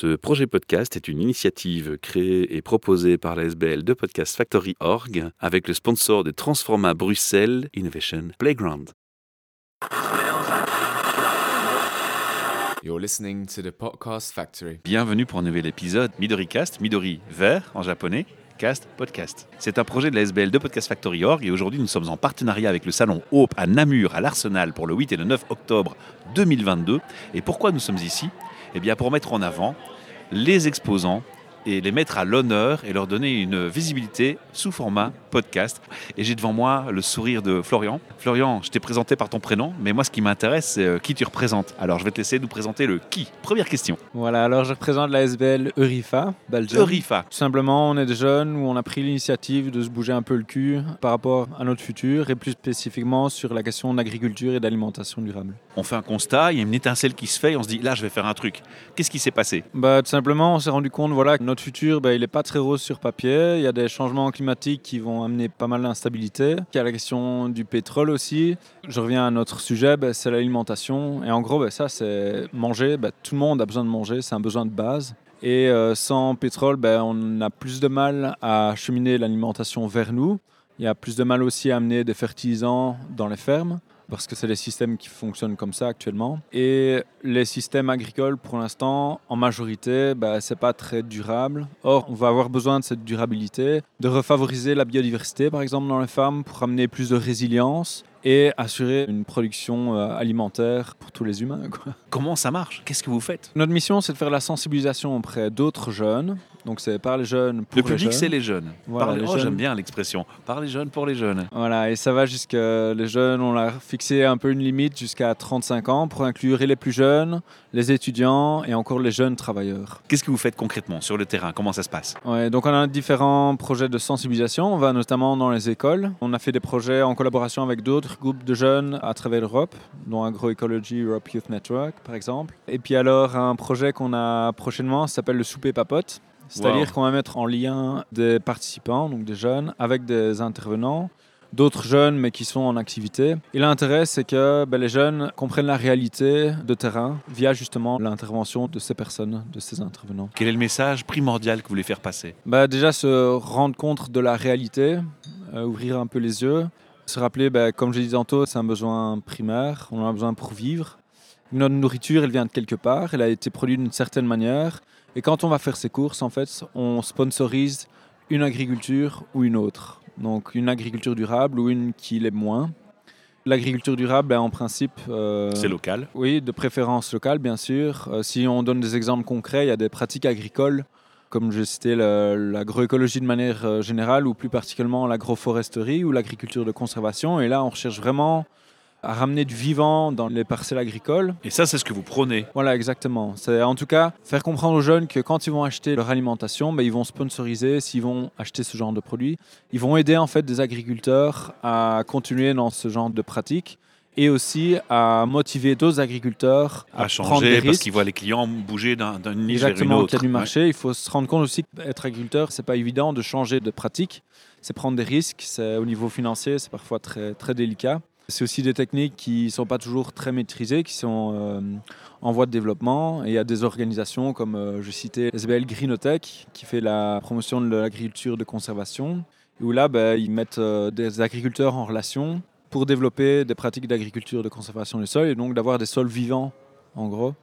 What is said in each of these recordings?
Ce projet podcast est une initiative créée et proposée par la SBL de Podcast Factory Org avec le sponsor de Transforma Bruxelles Innovation Playground. You're listening to the Podcast Factory. Bienvenue pour un nouvel épisode Midori Cast, Midori vert en japonais, Cast podcast. C'est un projet de la SBL de Podcast Factory Org et aujourd'hui nous sommes en partenariat avec le salon Hope à Namur à l'Arsenal pour le 8 et le 9 octobre 2022. Et pourquoi nous sommes ici? Eh bien pour mettre en avant les exposants et les mettre à l'honneur et leur donner une visibilité sous format podcast. Et j'ai devant moi le sourire de Florian. Florian, je t'ai présenté par ton prénom, mais moi ce qui m'intéresse, c'est euh, qui tu représentes. Alors je vais te laisser nous présenter le qui. Première question. Voilà, alors je représente la SBL Eurifa, Belgium. Eurifa. Tout simplement, on est des jeunes où on a pris l'initiative de se bouger un peu le cul par rapport à notre futur et plus spécifiquement sur la question d'agriculture et d'alimentation durable. On fait un constat, il y a une étincelle qui se fait et on se dit là je vais faire un truc. Qu'est-ce qui s'est passé? Bah, tout simplement, on s'est rendu compte voilà, que notre futur, bah, il n'est pas très rose sur papier. Il y a des changements climatiques qui vont amener pas mal d'instabilité. Il y a la question du pétrole aussi. Je reviens à notre sujet, bah, c'est l'alimentation. Et en gros, bah, ça, c'est manger. Bah, tout le monde a besoin de manger, c'est un besoin de base. Et euh, sans pétrole, bah, on a plus de mal à cheminer l'alimentation vers nous. Il y a plus de mal aussi à amener des fertilisants dans les fermes parce que c'est les systèmes qui fonctionnent comme ça actuellement. Et les systèmes agricoles, pour l'instant, en majorité, bah, c'est pas très durable. Or, on va avoir besoin de cette durabilité, de refavoriser la biodiversité, par exemple, dans les fermes, pour amener plus de résilience et assurer une production euh, alimentaire pour tous les humains. Quoi. Comment ça marche? Qu'est-ce que vous faites? Notre mission, c'est de faire la sensibilisation auprès d'autres jeunes. Donc, c'est par les jeunes pour Le les public, jeunes. c'est les jeunes. Voilà, les- les oh, jeunes. j'aime bien l'expression. Par les jeunes pour les jeunes. Voilà, et ça va jusqu'à les jeunes, on a fixé un peu une limite jusqu'à 35 ans pour inclure et les plus jeunes, les étudiants et encore les jeunes travailleurs. Qu'est-ce que vous faites concrètement sur le terrain? Comment ça se passe? Ouais, donc on a différents projets de sensibilisation, on va notamment dans les écoles. On a fait des projets en collaboration avec d'autres groupes de jeunes à travers l'Europe, dont Agroecology Europe Youth Network par exemple. Et puis alors un projet qu'on a prochainement s'appelle le souper papote. C'est-à-dire Wow. qu'on va mettre en lien des participants, donc des jeunes, avec des intervenants d'autres jeunes mais qui sont en activité. Et l'intérêt, c'est que ben, les jeunes comprennent la réalité de terrain via justement l'intervention de ces personnes, de ces intervenants. Quel est le message primordial que vous voulez faire passer? Bah, déjà, se rendre compte de la réalité, euh, ouvrir un peu les yeux, se rappeler, bah, comme je l'ai dit tantôt, c'est un besoin primaire, on en a besoin pour vivre. Notre nourriture, elle vient de quelque part, elle a été produite d'une certaine manière. Et quand on va faire ses courses, en fait, on sponsorise une agriculture ou une autre. Donc une agriculture durable ou une qui l'est moins. L'agriculture durable, ben, en principe... euh, C'est local. oui, de préférence locale, bien sûr. Euh, si on donne des exemples concrets, il y a des pratiques agricoles, comme j'ai cité la- l'agroécologie de manière euh, générale, ou plus particulièrement l'agroforesterie ou l'agriculture de conservation. Et là, on recherche vraiment à ramener du vivant dans les parcelles agricoles. Et ça, c'est ce que vous prônez. Voilà, exactement. C'est en tout cas faire comprendre aux jeunes que quand ils vont acheter leur alimentation, ben, ils vont sponsoriser, s'ils vont acheter ce genre de produits, ils vont aider en fait des agriculteurs à continuer dans ce genre de pratiques et aussi à motiver d'autres agriculteurs À, à, prendre changer des parce qu'ils voient les clients bouger d'un- niche vers une Exactement, qu'il y a du Ouais. marché. Il faut se rendre compte aussi qu'être agriculteur, c'est pas évident de changer de pratique. C'est prendre des risques. C'est au niveau financier, c'est parfois très très délicat. C'est aussi des techniques qui sont pas toujours très maîtrisées, qui sont euh, en voie de développement. Et il y a des organisations comme euh, je citais SBL Greenotech qui fait la promotion de l'agriculture de conservation. Où là, ben, ils mettent euh, des agriculteurs en relation pour développer des pratiques d'agriculture de conservation des sols et donc d'avoir des sols vivants, en gros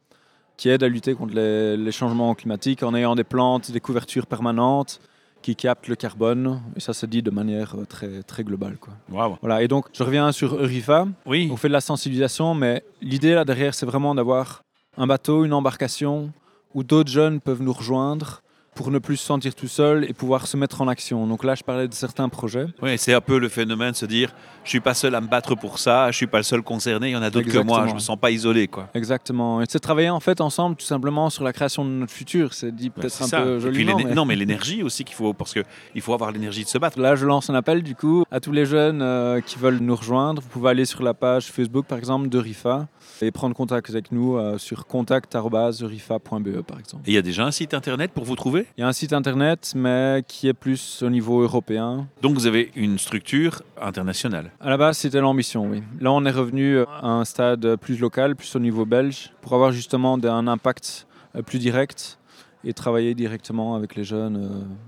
qui aide à lutter contre les, les changements climatiques en ayant des plantes, des couvertures permanentes qui captent le carbone. Et ça se dit de manière euh, très, très globale. Quoi. Voilà, et donc je reviens sur Eurifa. Oui. On fait de la sensibilisation, mais l'idée là derrière, c'est vraiment d'avoir un bateau, une embarcation où d'autres jeunes peuvent nous rejoindre pour ne plus se sentir tout seul et pouvoir se mettre en action. Donc là, je parlais de certains projets. Oui, c'est un peu le phénomène de se dire je suis pas seul à me battre pour ça, je suis pas le seul concerné, il y en a d'autres que moi, je me sens pas isolé quoi. Exactement. Et c'est travailler en fait ensemble tout simplement sur la création de notre futur. C'est dit peut-être un ça. peu joliment. mais- Non, mais l'énergie aussi qu'il faut, parce que il faut avoir l'énergie de se battre. Là, je lance un appel du coup à tous les jeunes euh, qui veulent nous rejoindre. Vous pouvez aller sur la page Facebook par exemple de RIFA et prendre contact avec nous euh, sur contact.rifa.be par exemple. Et il y a déjà un site internet pour vous trouver? Il y a un site internet mais qui est plus au niveau européen. Donc vous avez une structure internationale. À la base, c'était l'ambition, oui. Là, on est revenu à un stade plus local, plus au niveau belge, pour avoir justement un impact euh, plus direct et travailler directement avec les jeunes.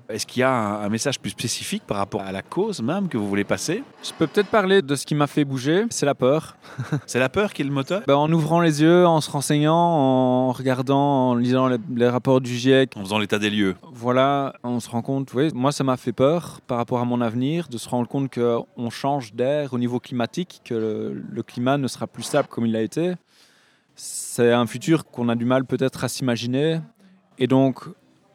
euh. Est-ce qu'il y a un, un message plus spécifique par rapport à la cause même que vous voulez passer? Je peux peut-être parler de ce qui m'a fait bouger, c'est la peur. C'est la peur qui est le moteur? Ben, en ouvrant les yeux, en se renseignant, en regardant, en lisant les, les rapports du GIEC, En faisant l'état des lieux. voilà, on se rend compte, oui, moi ça m'a fait peur par rapport à mon avenir, de se rendre compte qu'on change d'air au niveau climatique, que le, le climat ne sera plus stable comme il a été. C'est un futur qu'on a du mal peut-être à s'imaginer. Et donc,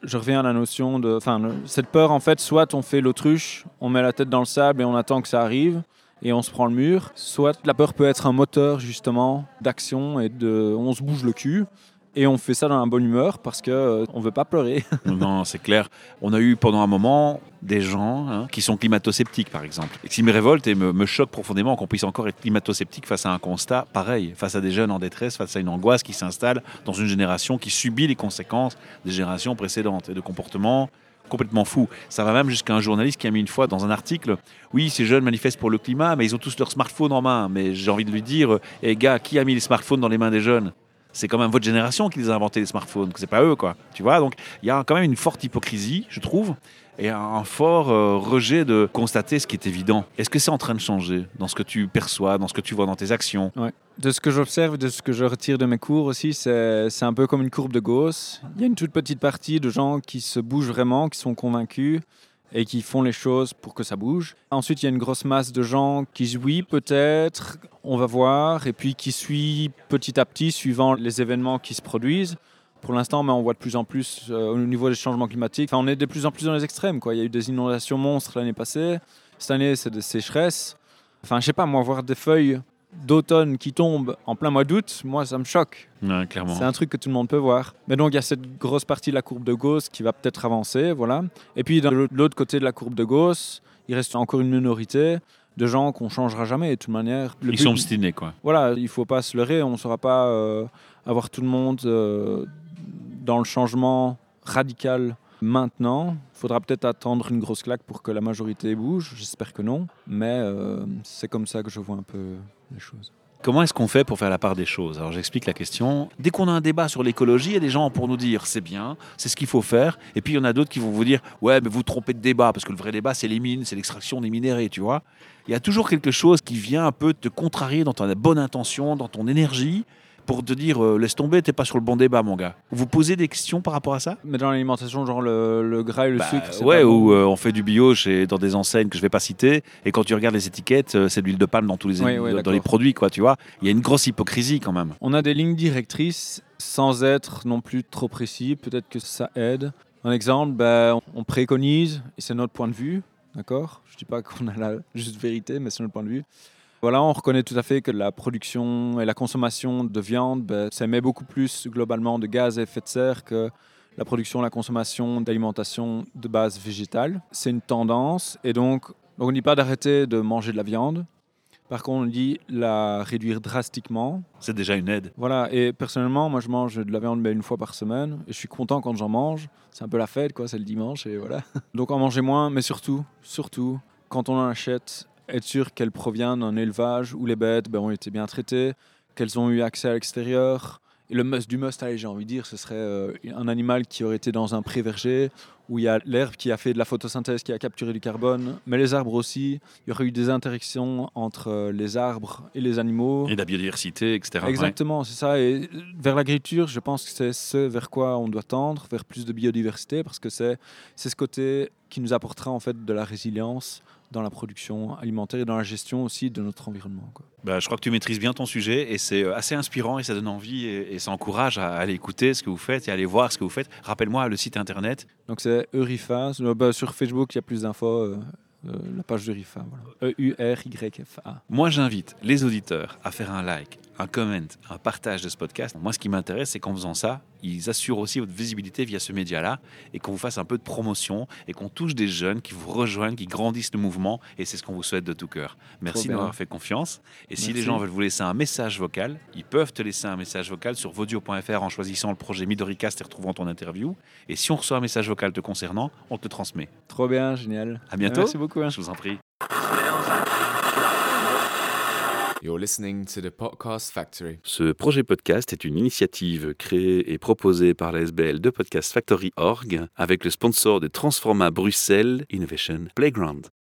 je reviens à la notion de... Enfin, cette peur, en fait, soit on fait l'autruche, on met la tête dans le sable et on attend que ça arrive, et on se prend le mur, soit la peur peut être un moteur, justement, d'action, et de... on se bouge le cul. Et on fait ça dans la bonne humeur parce que euh, on veut pas pleurer. non, c'est clair. On a eu pendant un moment des gens hein, qui sont climato-sceptiques, par exemple. Et qui me révolte et me, me choque profondément qu'on puisse encore être climato-sceptique face à un constat pareil, face à des jeunes en détresse, face à une angoisse qui s'installe dans une génération qui subit les conséquences des générations précédentes et de comportements complètement fous. Ça va même jusqu'à un journaliste qui a mis une fois dans un article Oui, ces jeunes manifestent pour le climat, mais ils ont tous leur smartphone en main. Mais j'ai envie de lui dire Eh gars, qui a mis les smartphones dans les mains des jeunes? C'est quand même votre génération qui les a inventés les smartphones, c'est pas eux quoi. Tu vois, donc il y a quand même une forte hypocrisie, je trouve, et un fort euh, rejet de constater ce qui est évident. Est-ce que c'est en train de changer dans ce que tu perçois, dans ce que tu vois dans tes actions? De ce que j'observe, de ce que je retire de mes cours aussi, c'est c'est un peu comme une courbe de Gauss. Il y a une toute petite partie de gens qui se bougent vraiment, qui sont convaincus et qui font les choses pour que ça bouge. Ensuite, il y a une grosse masse de gens qui oui, peut-être, on va voir, et puis qui suivent petit à petit, suivant les événements qui se produisent. Pour l'instant, mais on voit de plus en plus euh, au niveau des changements climatiques. Enfin, on est de plus en plus dans les extrêmes. Quoi. Il y a eu des inondations monstres l'année passée. Cette année, c'est des sécheresses. Enfin, je sais pas, moi, voir des feuilles d'automne qui tombent en plein mois d'août, moi, ça me choque. Ouais, Clairement. C'est un truc que tout le monde peut voir. Mais donc, il y a cette grosse partie de la courbe de Gauss qui va peut-être avancer, voilà. Et puis, de l'autre côté de la courbe de Gauss, il reste encore une minorité de gens qu'on changera jamais. De toute manière, le Ils but- sont obstinés quoi. voilà, il faut pas se leurrer. On ne saura pas euh, avoir tout le monde euh, dans le changement radical maintenant. Il faudra peut-être attendre une grosse claque pour que la majorité bouge. J'espère que non. Mais euh, c'est comme ça que je vois un peu les choses. Comment est-ce qu'on fait pour faire la part des choses? Alors j'explique la question. Dès qu'on a un débat sur l'écologie, il y a des gens pour nous dire c'est bien, c'est ce qu'il faut faire. Et puis il y en a d'autres qui vont vous dire ouais mais vous trompez de débat parce que le vrai débat c'est les mines, c'est l'extraction des minéraux, tu vois. Il y a toujours quelque chose qui vient un peu te contrarier dans ta bonne intention, dans ton énergie, pour te dire euh, laisse tomber, t'es pas sur le bon débat mon gars. Vous posez des questions par rapport à ça? Mais dans l'alimentation, genre le, le gras et le Bah, sucre, ouais, ou bon. euh, on fait du bio chez, dans des enseignes que je vais pas citer, et quand tu regardes les étiquettes, euh, c'est de l'huile de palme dans tous les Ouais, ouais, dans les produits, quoi, tu vois. Il y a une grosse hypocrisie quand même. On a des lignes directrices sans être non plus trop précis. Peut-être que ça aide. Un exemple, ben, on préconise, et c'est notre point de vue, d'accord? Je dis pas qu'on a la juste vérité, mais c'est notre point de vue. Voilà, on reconnaît tout à fait que la production et la consommation de viande, ben, ça émet beaucoup plus globalement de gaz à effet de serre que la production et la consommation d'alimentation de base végétale. C'est une tendance, et donc, donc on ne dit pas d'arrêter de manger de la viande. Par contre, on dit la réduire drastiquement C'est déjà une aide. voilà, et personnellement, moi je mange de la viande une fois par semaine et je suis content quand j'en mange. C'est un peu la fête, quoi, c'est le dimanche et voilà. Donc en manger moins, mais surtout, surtout, quand on en achète, être sûr qu'elle provient d'un élevage où les bêtes ben, ont été bien traitées, qu'elles ont eu accès à l'extérieur. Et le must du must, allez, j'ai envie de dire, ce serait euh, un animal qui aurait été dans un pré verger où il y a l'herbe qui a fait de la photosynthèse, qui a capturé du carbone, mais les arbres aussi. Il y aurait eu des interactions entre euh, les arbres et les animaux. Et la biodiversité, etc. Exactement, c'est ça. Et vers l'agriculture, je pense que c'est ce vers quoi on doit tendre, vers plus de biodiversité, parce que c'est c'est ce côté qui nous apportera en fait de la résilience dans la production alimentaire et dans la gestion aussi de notre environnement. quoi. Bah, je crois que tu maîtrises bien ton sujet et c'est euh, assez inspirant et ça donne envie et, et ça encourage à aller écouter ce que vous faites et à aller voir ce que vous faites. Rappelle-moi le site internet. Donc c'est Eurifa. Euh, bah, sur Facebook, il y a plus d'infos. euh, euh, la page d'Eurifa. Voilà. E E-U-R-Y-F-A. Moi, j'invite les auditeurs à faire un like, un comment, un partage de ce podcast. Moi, ce qui m'intéresse, c'est qu'en faisant ça, ils assurent aussi votre visibilité via ce média-là et qu'on vous fasse un peu de promotion et qu'on touche des jeunes qui vous rejoignent, qui grandissent le mouvement. Et c'est ce qu'on vous souhaite de tout cœur. Merci d'avoir fait confiance. Et si les gens veulent vous laisser un message vocal, ils peuvent te laisser un message vocal sur vodio.fr en choisissant le projet Midoricast et retrouvant ton interview. Et si on reçoit un message vocal te concernant, on te le transmet. Trop bien, génial. À bientôt. Merci beaucoup. hein. Je vous en prie. You're listening to the Podcast Factory. Ce projet podcast est une initiative créée et proposée par la SBL de Podcast Factory Org avec le sponsor de Transforma Bruxelles Innovation Playground.